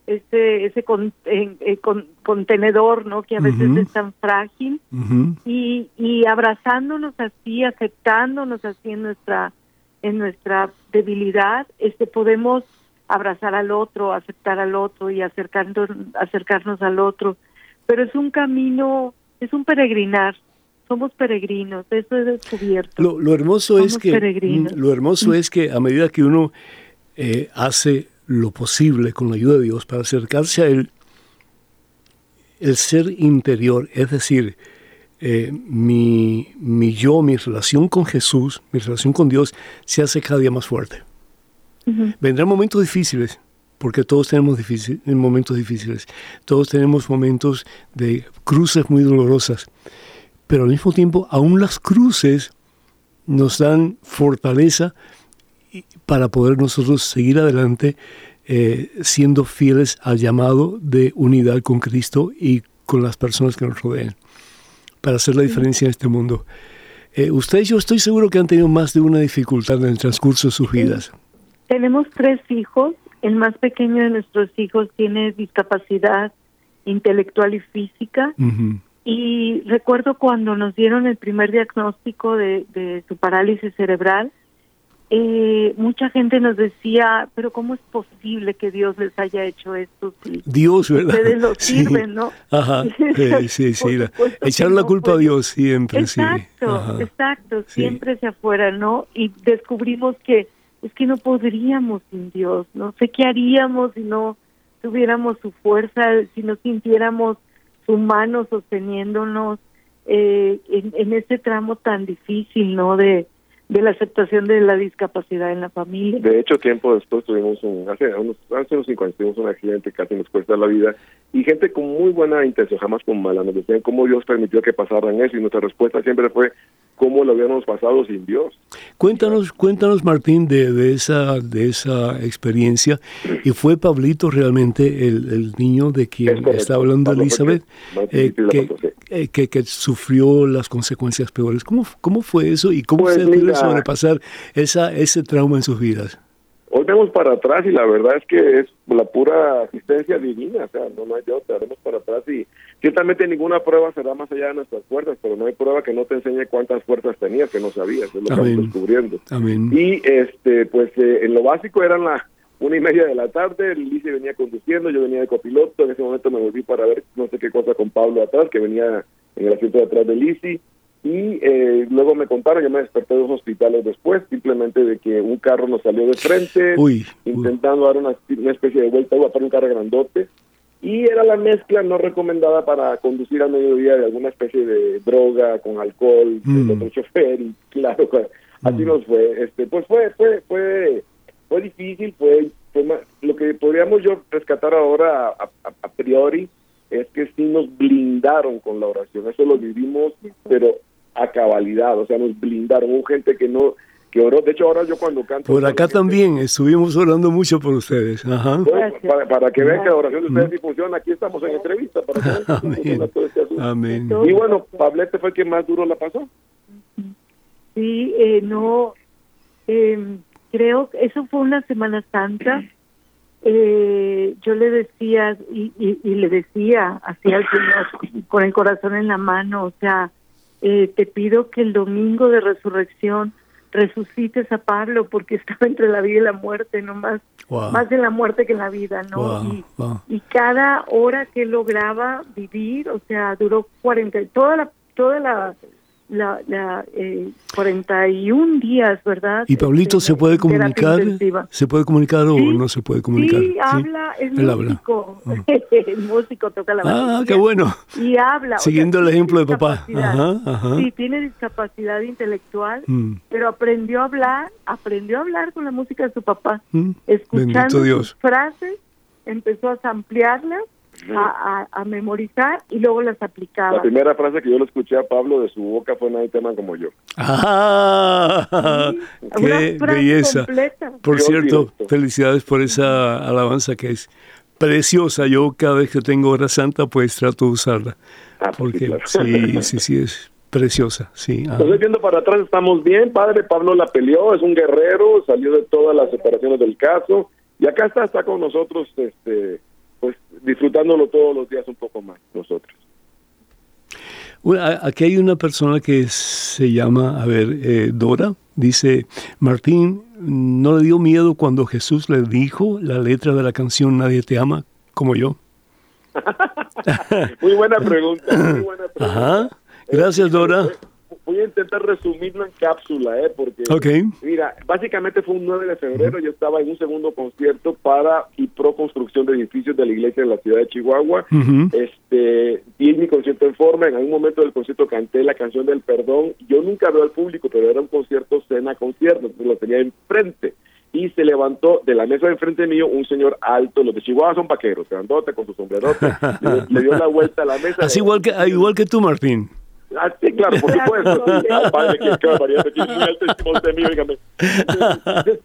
ese ese eh, contenedor, ¿no? Que a veces es tan frágil y, y abrazándonos así, aceptándonos así en nuestra en nuestra debilidad, este podemos abrazar al otro, aceptar al otro y acercarnos, acercarnos al otro. Pero es un camino, es un peregrinar. Somos peregrinos, eso es descubierto.
Lo, lo hermoso es que mm, lo hermoso es que a medida que uno eh, hace lo posible con la ayuda de Dios para acercarse a él, el ser interior, es decir, eh, mi, mi yo, mi relación con Jesús, mi relación con Dios, se hace cada día más fuerte. Vendrán momentos difíciles, porque todos tenemos momentos difíciles, todos tenemos momentos de cruces muy dolorosas, pero al mismo tiempo aún las cruces nos dan fortaleza para poder nosotros seguir adelante eh, siendo fieles al llamado de unidad con Cristo y con las personas que nos rodean, para hacer la diferencia en este mundo. Eh, ustedes, yo estoy seguro que han tenido más de una dificultad en el transcurso de sus vidas.
Tenemos tres hijos. El más pequeño de nuestros hijos tiene discapacidad intelectual y física. Y recuerdo cuando nos dieron el primer diagnóstico de, su parálisis cerebral, eh, mucha gente nos decía, pero ¿cómo es posible que Dios les haya hecho esto?
Dios, ¿verdad?
Ustedes lo sirven, ¿no?
Ajá, sí, sí, Echar la culpa a Dios siempre,
exacto, Exacto, siempre hacia afuera, ¿no? Y descubrimos que es que no podríamos sin Dios, no sé qué haríamos si no tuviéramos su fuerza, si no sintiéramos su mano sosteniéndonos eh, en, en este tramo tan difícil, ¿no? De, de la aceptación de la discapacidad en la familia.
De hecho, tiempo después tuvimos un, hace unos, hace unos cinco años tuvimos un accidente que casi nos cuesta la vida y gente con muy buena intención, jamás con mala, nos decían cómo Dios permitió que pasaran eso y nuestra respuesta siempre fue cómo lo habíamos pasado sin Dios.
Cuéntanos, cuéntanos Martín de, de esa de esa experiencia y fue Pablito realmente el, niño de quien está hablando Elizabeth eh, eh, que, que, sufrió las consecuencias peores. ¿Cómo, cómo fue eso y cómo pues se puede sobrepasar esa, ese trauma en sus vidas?
Hoy vemos para atrás y la verdad es que es la pura asistencia divina, o sea, no, no hay otra, vemos para atrás y ciertamente ninguna prueba será más allá de nuestras puertas, pero no hay prueba que no te enseñe cuántas puertas tenías que no sabías, es lo que estamos descubriendo. Y este, pues eh, en lo básico eran las una y media de la tarde, Lizzie venía conduciendo, yo venía de copiloto, en ese momento me volví para ver no sé qué cosa con Pablo atrás, que venía en el asiento de atrás de Lizzie, y eh, luego me contaron, yo me desperté de dos hospitales después, simplemente de que un carro nos salió de frente, intentando dar una, especie de vuelta para un carro grandote, y era la mezcla no recomendada para conducir a mediodía de alguna especie de droga con alcohol, mm. otro chofer, y claro, pues, así mm. nos fue. Este, pues fue, fue, fue, fue difícil, fue, lo que podríamos yo rescatar ahora a, a priori es que sí nos blindaron con la oración, eso lo vivimos, pero a cabalidad, o sea, nos blindaron, hubo gente que no que oró. De hecho, ahora yo cuando canto...
Por acá también estuvimos orando mucho por ustedes. Ajá.
Pues, para, para, que vean que la oración de ustedes sí funciona, aquí estamos en entrevista. Para que vean que
Amén.
todo este.
Amén.
Y bueno, Pablete fue el que más duro la pasó.
Sí, eh, no, eh, creo que eso fue una Semana Santa. Eh, yo le decía y, y, y le decía así al Señor con el corazón en la mano, o sea, eh, te pido que el domingo de resurrección resucites a Pablo porque estaba entre la vida y la muerte, no más,
Wow.
más en la muerte que en la vida, ¿no?
Wow,
Y,
wow.
y cada hora que lograba vivir, o sea, duró 40, toda la, toda la, la, la eh, 41 días, ¿verdad?
¿Y Pablito
Este,
se puede comunicar? ¿Se puede comunicar o
Sí,
no se puede comunicar?
Sí, habla, es
Él
músico,
Ah.
el músico toca la
Ah,
batería
qué bueno.
y habla. o sea,
Siguiendo el
tiene
ejemplo de papá. Ajá, ajá.
Sí, tiene discapacidad intelectual,
Mm,
pero aprendió a hablar, aprendió a hablar con la música de su papá.
mm.
Escuchando
Bendito
sus
Dios.
frases, empezó a ampliarlas, a, a, a memorizar y luego las aplicaba.
La primera frase que yo le escuché a Pablo de su boca fue nadie tema como yo.
Ah,
Sí,
qué belleza.
completa.
Por
Dios
cierto,
directo.
felicidades por esa alabanza que es preciosa. Yo cada vez que tengo hora santa, pues trato de usarla.
Ah, pues sí,
Porque
claro.
sí, sí, sí, es preciosa. Sí. ah.
Entonces, viendo para atrás, estamos bien. Padre Pablo la peleó, es un guerrero, salió de todas las separaciones del caso. Y acá está, está con nosotros, este, pues disfrutándolo todos los días un poco más, nosotros.
Bueno, aquí hay una persona que se llama, a ver, eh, Dora. Dice, Martín, ¿no le dio miedo cuando Jesús le dijo la letra de la canción Nadie te ama como yo?
Muy buena pregunta, muy buena pregunta.
Ajá. Gracias, Dora.
Voy a intentar resumirlo en cápsula, ¿eh? Porque,
Ok.
mira, básicamente fue un 9 de febrero, yo estaba en un segundo concierto para y pro construcción de edificios de la iglesia en la ciudad de Chihuahua. Este di mi concierto en forma, en algún momento del concierto canté la canción del perdón, yo nunca veo al público, pero era un concierto cena concierto, entonces lo tenía enfrente y se levantó de la mesa de enfrente mío un señor alto, los de Chihuahua son vaqueros, grandote con su sombrerote, le, le dio la vuelta a la mesa.
Así igual que, igual que tú, Martín.
Ah, sí, claro, por supuesto. Ah, padre, qué, barbaridad, es muy alto de mí. Es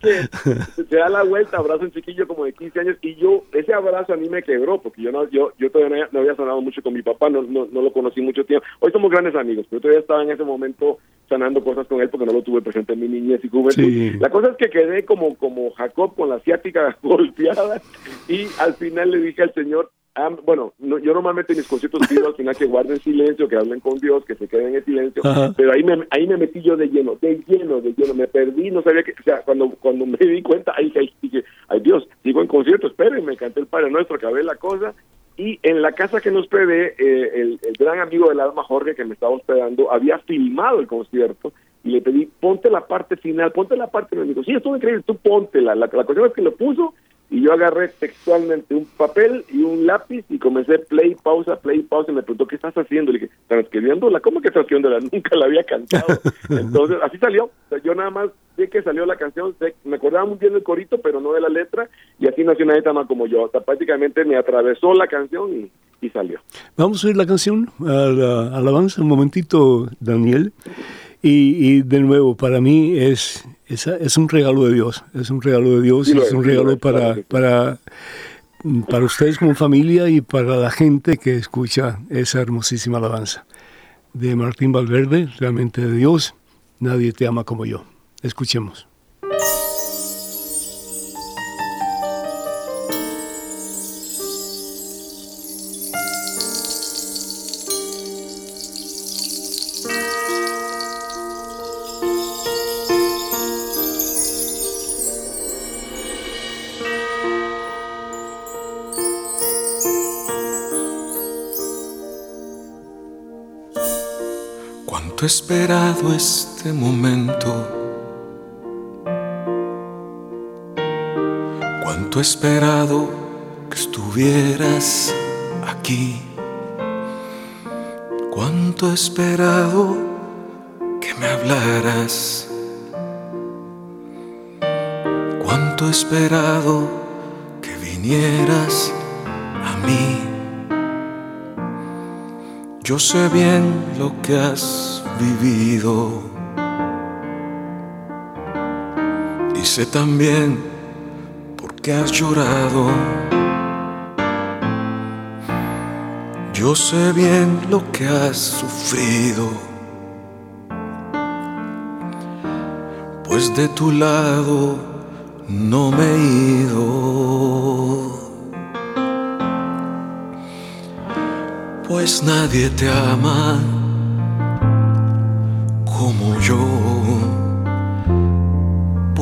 que se da la vuelta, abraza un chiquillo como de 15 años y yo, ese abrazo a mí me quebró porque yo no yo yo todavía no había, no había sanado mucho con mi papá, no, no, no lo conocí mucho tiempo. Hoy somos grandes amigos, pero todavía estaba en ese momento sanando cosas con él porque no lo tuve presente en mi niñez y juventud.
Sí.
La cosa es que quedé como, como Jacob con la asiática golpeada y al final le dije al Señor, bueno, no- yo normalmente en mis conciertos pido al final que guarden silencio, que hablen con Dios, que se queden en silencio,
Ajá.
pero ahí me, ahí me metí yo de lleno, de lleno, de lleno, me perdí, no sabía que, o sea, cuando, cuando me di cuenta, ahí, ahí dije, ay Dios, sigo en concierto, espérenme, canté el Padre Nuestro, acabé la cosa, y en la casa que nos hospedé, eh, el, el gran amigo del alma, Jorge, que me estaba hospedando, había filmado el concierto, y le pedí, ponte la parte final, ponte la parte, me dijo, sí, estuvo increíble, tú póntela, la, la cuestión es que lo puso, y yo agarré textualmente un papel y un lápiz y comencé play, pausa, play, pausa y me preguntó, ¿qué estás haciendo? Le dije, transcribiéndola, ¿cómo que transcribiéndola? Nunca la había cantado. Entonces, así salió. O sea, yo nada más sé que salió la canción, sé- me acordaba muy bien del corito, pero no de la letra, y así nació Nadie Tama como yo. O sea, prácticamente me atravesó la canción y, y salió.
Vamos a oír la canción, a la alabanza, un momentito, Daniel. Y, y de nuevo, para mí es, es, es un regalo de Dios, es un regalo de Dios,
Sí
es un regalo para, para, para ustedes como familia y para la gente que escucha esa hermosísima alabanza de Martín Valverde, realmente de Dios, nadie te ama como yo. Escuchemos.
Este momento. Cuánto he esperado que estuvieras aquí. Cuánto he esperado que me hablaras. Cuánto he esperado que vinieras a mí. Yo sé bien lo que has vivido. sé también por qué has llorado. Yo sé bien lo que has sufrido. Pues de tu lado no me he ido. Pues nadie te ama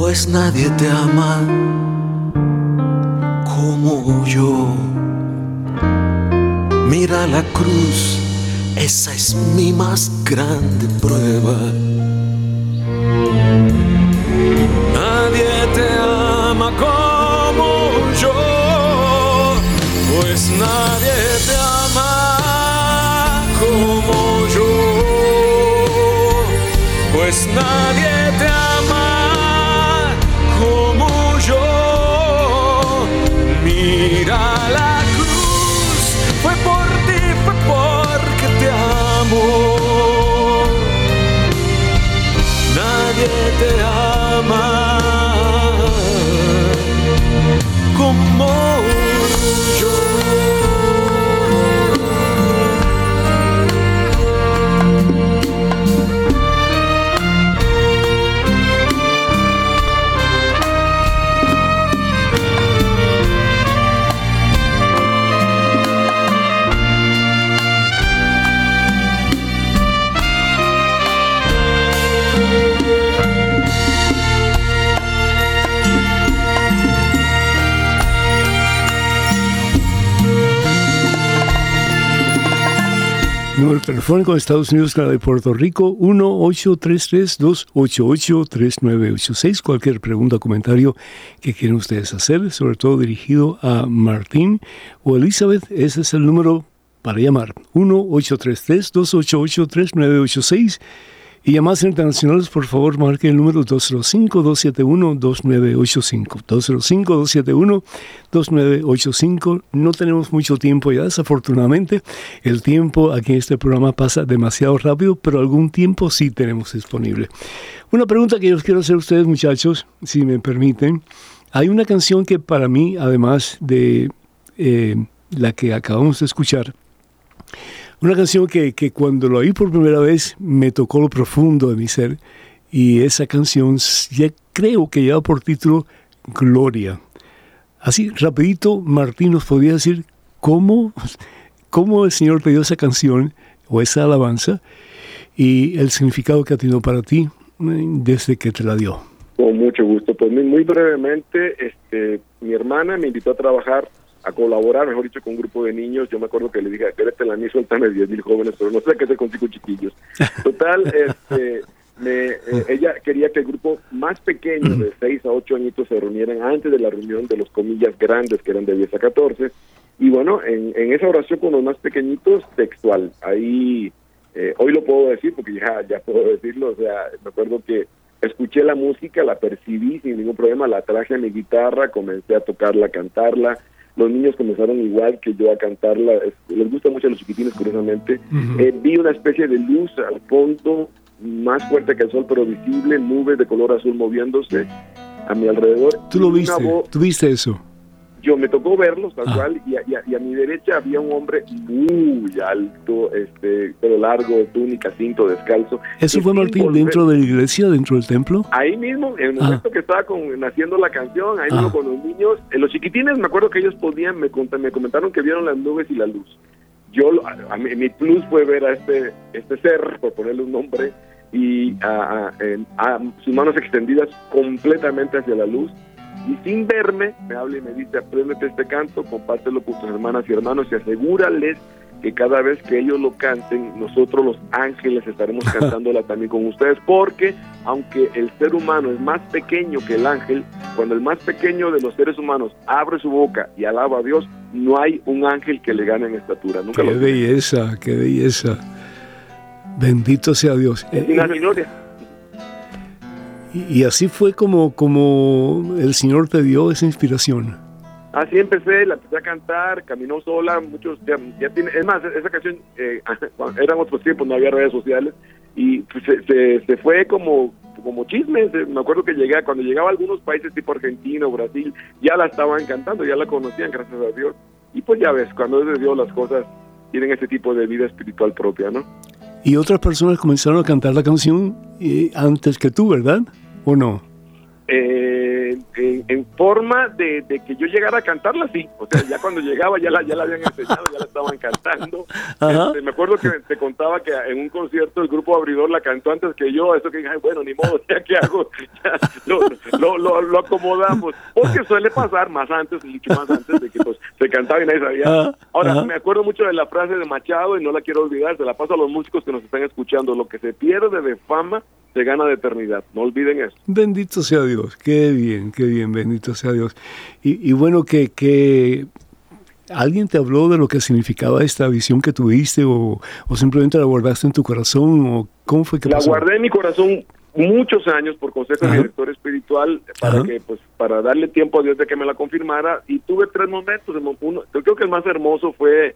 Pues nadie te ama como yo. Mira la cruz, esa es mi más grande prueba. Nadie te ama como yo, pues nadie te ama como yo, pues nadie
Número telefónico de Estados Unidos, Canadá y Puerto Rico, 1-833-288-3986. Cualquier pregunta o comentario que quieran ustedes hacer, sobre todo dirigido a Martín o Elizabeth, ese es el número para llamar. 1-833-288-3986. Y llamadas internacionales, por favor, marque el número 205-271-2985. 205-271-2985. No tenemos mucho tiempo ya, desafortunadamente. El tiempo aquí en este programa pasa demasiado rápido, pero algún tiempo sí tenemos disponible. Una pregunta que yo quiero hacer a ustedes, muchachos, si me permiten. Hay una canción que para mí, además de eh, la que acabamos de escuchar, una canción que, que, cuando lo oí por primera vez me tocó lo profundo de mi ser y esa canción ya creo que lleva por título Gloria. Así, rapidito, Martín nos podría decir cómo, cómo el Señor te dio esa canción o esa alabanza y el significado que ha tenido para ti desde que te la dio.
Con mucho gusto. Pues muy, muy brevemente, este, mi hermana me invitó a trabajar a colaborar, mejor dicho, con un grupo de niños. Yo me acuerdo que le dije, quédate la mí, suéltame 10 mil jóvenes, pero no sé qué hacer con cinco chiquillos. Total, este, me, eh, ella quería que el grupo más pequeño, de 6 a 8 añitos, se reunieran antes de la reunión de los comillas grandes, que eran de 10 a 14. Y bueno, en, en esa oración con los más pequeñitos, textual. Ahí, eh, hoy lo puedo decir porque ya, ya puedo decirlo. O sea, me acuerdo que escuché la música, la percibí sin ningún problema, la traje a mi guitarra, comencé a tocarla, a cantarla los niños comenzaron igual que yo a cantarla, es, les gusta mucho a los chiquitines curiosamente, uh -huh. eh, vi una especie de luz al fondo, más fuerte que el sol, pero visible, nubes de color azul moviéndose a mi alrededor.
¿Tú lo viste? ¿Tú viste eso?
Yo me tocó verlos tal ah. cual y a, y, a, y a, mi derecha había un hombre muy alto, este, pelo largo, túnica, cinto, descalzo.
¿Eso fue Martín volver... dentro de la iglesia, dentro del templo?
Ahí mismo, en el momento ah. que estaba con, haciendo la canción, ahí ah. mismo con los niños, eh, los chiquitines, me acuerdo que ellos podían, me, me comentaron que vieron las nubes y la luz. Yo, a, a mi, mi, plus fue ver a este, este ser, por ponerle un nombre, y a, sus manos extendidas completamente hacia la luz y sin verme me habla y me dice apréndete este canto, compártelo con tus hermanas y hermanos y asegúrales que cada vez que ellos lo canten, nosotros los ángeles estaremos cantándola también con ustedes, porque aunque el ser humano es más pequeño que el ángel, cuando el más pequeño de los seres humanos abre su boca y alaba a Dios, no hay un ángel que le gane en estatura. Nunca
qué
lo
belleza, qué belleza. Bendito sea Dios.
Es una gloria.
Y, así fue como, como el Señor te dio esa inspiración.
Así empecé, la empecé a cantar, caminó sola, muchos ya, ya tiene, es más, esa canción eh, eran otros tiempos, no había redes sociales y pues, se, se, se, fue como como chismes. Me acuerdo que llegué, cuando llegaba a algunos países tipo Argentina o Brasil, ya la estaban cantando, ya la conocían, gracias a Dios. Y pues ya ves, cuando es de Dios las cosas tienen ese tipo de vida espiritual propia, ¿no?
Y otras personas comenzaron a cantar la canción eh, antes que tú, ¿verdad? ¿O no?
Eh, en, en forma de, de que yo llegara a cantarla, sí. O sea, ya cuando llegaba ya la, ya la habían enseñado, ya la estaban cantando. Este, me acuerdo que te contaba que en un concierto el grupo abridor la cantó antes que yo. Eso que dije, "Ay, bueno, ni modo, ya que hago, Ya, lo, lo, lo, lo acomodamos. Porque suele pasar más antes, mucho más antes de que pues, se cantaba y nadie sabía.
Ajá,
Ahora,
ajá.
me acuerdo mucho de la frase de Machado y no la quiero olvidar. Se la paso a los músicos que nos están escuchando. Lo que se pierde de fama se gana de eternidad. No olviden eso.
Bendito sea Dios, qué bien, qué bien, bendito sea Dios. Y, y bueno, que, que alguien te habló de lo que significaba esta visión que tuviste o, o simplemente la guardaste en tu corazón o cómo fue que
La
pasó?
guardé en mi corazón muchos años por consejo del
Ajá.
director espiritual para
Ajá.
que pues para darle tiempo a Dios de que me la confirmara y tuve tres momentos uno yo creo que el más hermoso fue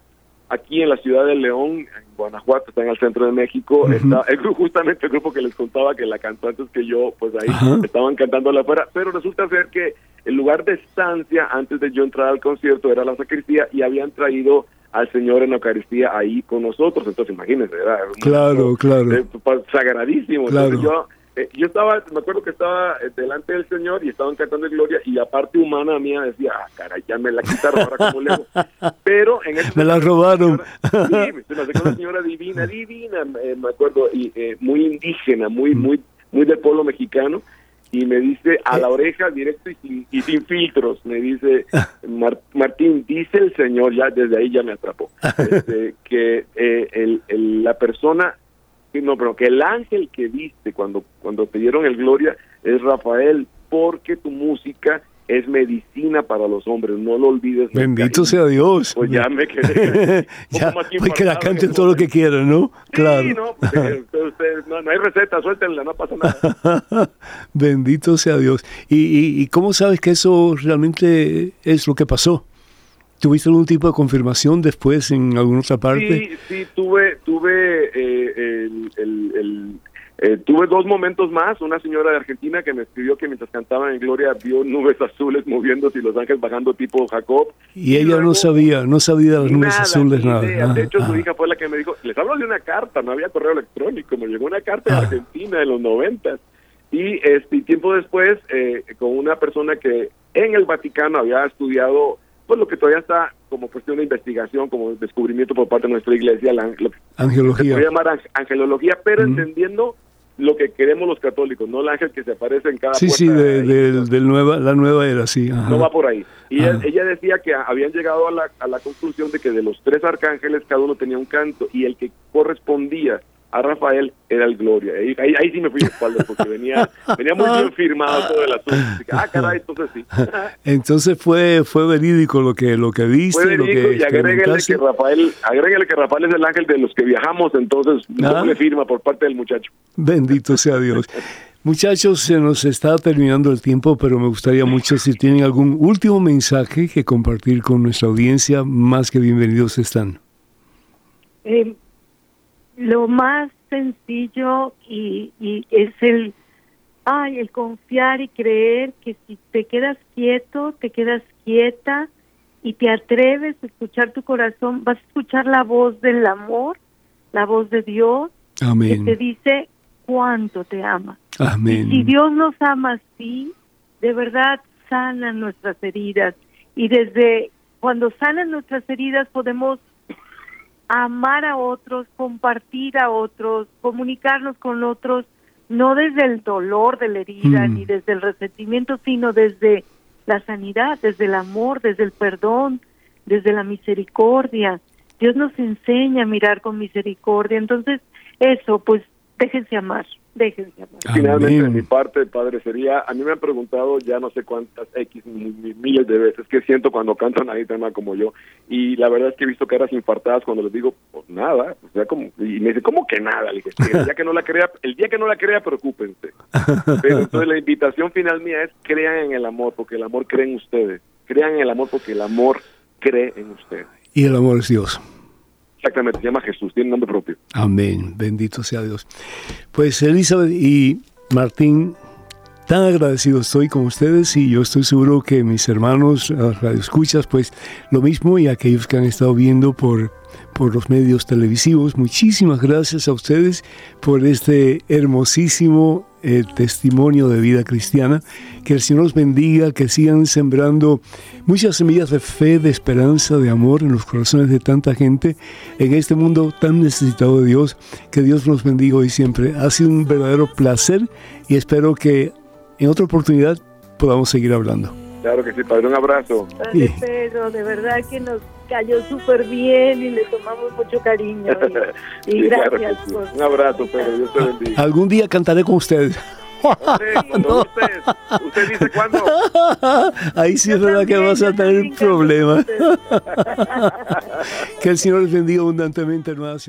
aquí en la ciudad de León en Guanajuato está en el centro de México
Ujú.
está el gru- justamente el grupo que les contaba que la cantó antes que yo pues ahí
Ajá.
estaban cantándola afuera pero resulta ser que el lugar de estancia antes de yo entrar al concierto era la sacristía y habían traído al Señor en la Eucaristía ahí con nosotros entonces imagínense era
Claro, claro.
pa- sagradísimo.
Claro.
Entonces yo, eh, yo estaba, me acuerdo que estaba eh, delante del Señor y estaban cantando en gloria y la parte humana mía decía, ah, caray, ya me la quitaron, ahora cómo le hago. Pero en ese
Me la robaron.
señora- Sí, se me acercó una señora divina, divina, eh, me acuerdo, y eh, muy indígena, muy, muy, muy del pueblo mexicano. Y me dice a la oreja directo y sin, y sin filtros, me dice, "Mar- Martín, dice el Señor, ya desde ahí ya me atrapó, este, que eh, el- el- la persona no, pero que el ángel que viste cuando, cuando te dieron el gloria es Rafael, porque tu música es medicina para los hombres, no lo olvides.
Bendito sea Dios.
Pues ya me quedé.
ya, pues que la canten
en
todo lo que quieran, ¿no? Claro.
Sí, no, pues, no, no hay receta, suéltenla, no pasa nada.
Bendito sea Dios. ¿Y, y, y cómo sabes que eso realmente es lo que pasó? ¿Tuviste algún tipo de confirmación después en alguna otra parte?
Sí, sí, tuve, tuve, eh, el, el- el- eh, tuve dos momentos más. Una señora de Argentina que me escribió que mientras cantaban en Gloria vio nubes azules moviéndose y los ángeles bajando tipo Jacob.
y ella
luego-
no sabía, no sabía de las nubes
Nada,
azules, nada.
de hecho, su
ajá.
hija fue la que me dijo, les hablo de una carta, no había correo electrónico, me llegó una carta de
Ah.
Argentina en los noventas. Y este y tiempo después, eh, con una persona que en el Vaticano había estudiado, pues lo que todavía está como cuestión de investigación, como descubrimiento por parte de nuestra iglesia, la, lo se
Angelología.
puede llamar ang- angelología, pero entendiendo lo que queremos los católicos, no el ángel que se aparece en cada
Sí,
puerta.
sí, de, del nueva, la nueva era, sí. ajá.
no va por ahí. Y él- ella decía que habían llegado a la, a la conclusión de que de los tres arcángeles cada uno tenía un canto y el que correspondía a Rafael era el Gloria. Ahí, ahí, ahí sí me fui de espaldas porque venía, venía muy bien firmado todo el asunto. Así que, ah, caray, entonces sí.
Entonces fue fue verídico lo que lo que viste,
Fue
lo que
y agréguele
experimentaste.
que Rafael, agréguele que Rafael es el ángel de los que viajamos, entonces
Ah.
doble firma por parte del muchacho.
Bendito sea Dios. Muchachos, se nos está terminando el tiempo, pero me gustaría mucho si tienen algún último mensaje que compartir con nuestra audiencia, más que bienvenidos están.
Eh, lo más sencillo y, y es el ay el confiar y creer que si te quedas quieto te quedas quieta y te atreves a escuchar tu corazón vas a escuchar la voz del amor la voz de Dios que te
Amén.
dice cuánto te ama y si
Amén.
Dios nos ama así, de verdad sanan nuestras heridas. Y desde cuando sanan nuestras heridas podemos amar a otros, compartir a otros, comunicarnos con otros, no desde el dolor de la herida
Mm.
ni desde el resentimiento, sino desde la sanidad, desde el amor, desde el perdón, desde la misericordia. Dios nos enseña a mirar con misericordia. Entonces, eso, pues déjense amar, déjense amar.
Finalmente, de mi
Amén.
parte, padre, sería, a mí me han preguntado ya no sé cuántas X mi- mi- miles de veces qué siento cuando cantan ahí tema como yo, y la verdad es que he visto caras infartadas cuando les digo, pues nada, o sea, como, y me dice, ¿cómo que nada? Le dije, "Sí, el día que no la crea, el día que no la crea, preocúpense. Pero entonces la invitación final mía es, crean en el amor, porque el amor cree en ustedes, crean en el amor porque el amor cree en ustedes.
Y el amor es Dios.
Exactamente, se llama Jesús, tiene nombre propio.
Amén. Bendito sea Dios. Pues Elizabeth y Martín, tan agradecido estoy con ustedes y yo estoy seguro que mis hermanos radioescuchas, pues lo mismo y aquellos que han estado viendo por, por los medios televisivos. Muchísimas gracias a ustedes por este hermosísimo el testimonio de vida cristiana. Que el Señor los bendiga, que sigan sembrando muchas semillas de fe, de esperanza, de amor en los corazones de tanta gente en este mundo tan necesitado de Dios. Que Dios nos bendiga hoy siempre. Ha sido un verdadero placer y espero que en otra oportunidad podamos seguir hablando.
Claro que sí, Padre, un abrazo.
Padre Pedro, de verdad que nos cayó súper bien y le tomamos mucho cariño. Y, y gracias.
Claro Un abrazo, Pedro, Dios te bendiga.
Algún día cantaré con ustedes.
no. usted, usted dice cuándo.
Ahí sí es verdad que vas a tener problemas. que el Señor les bendiga abundantemente, hermanos.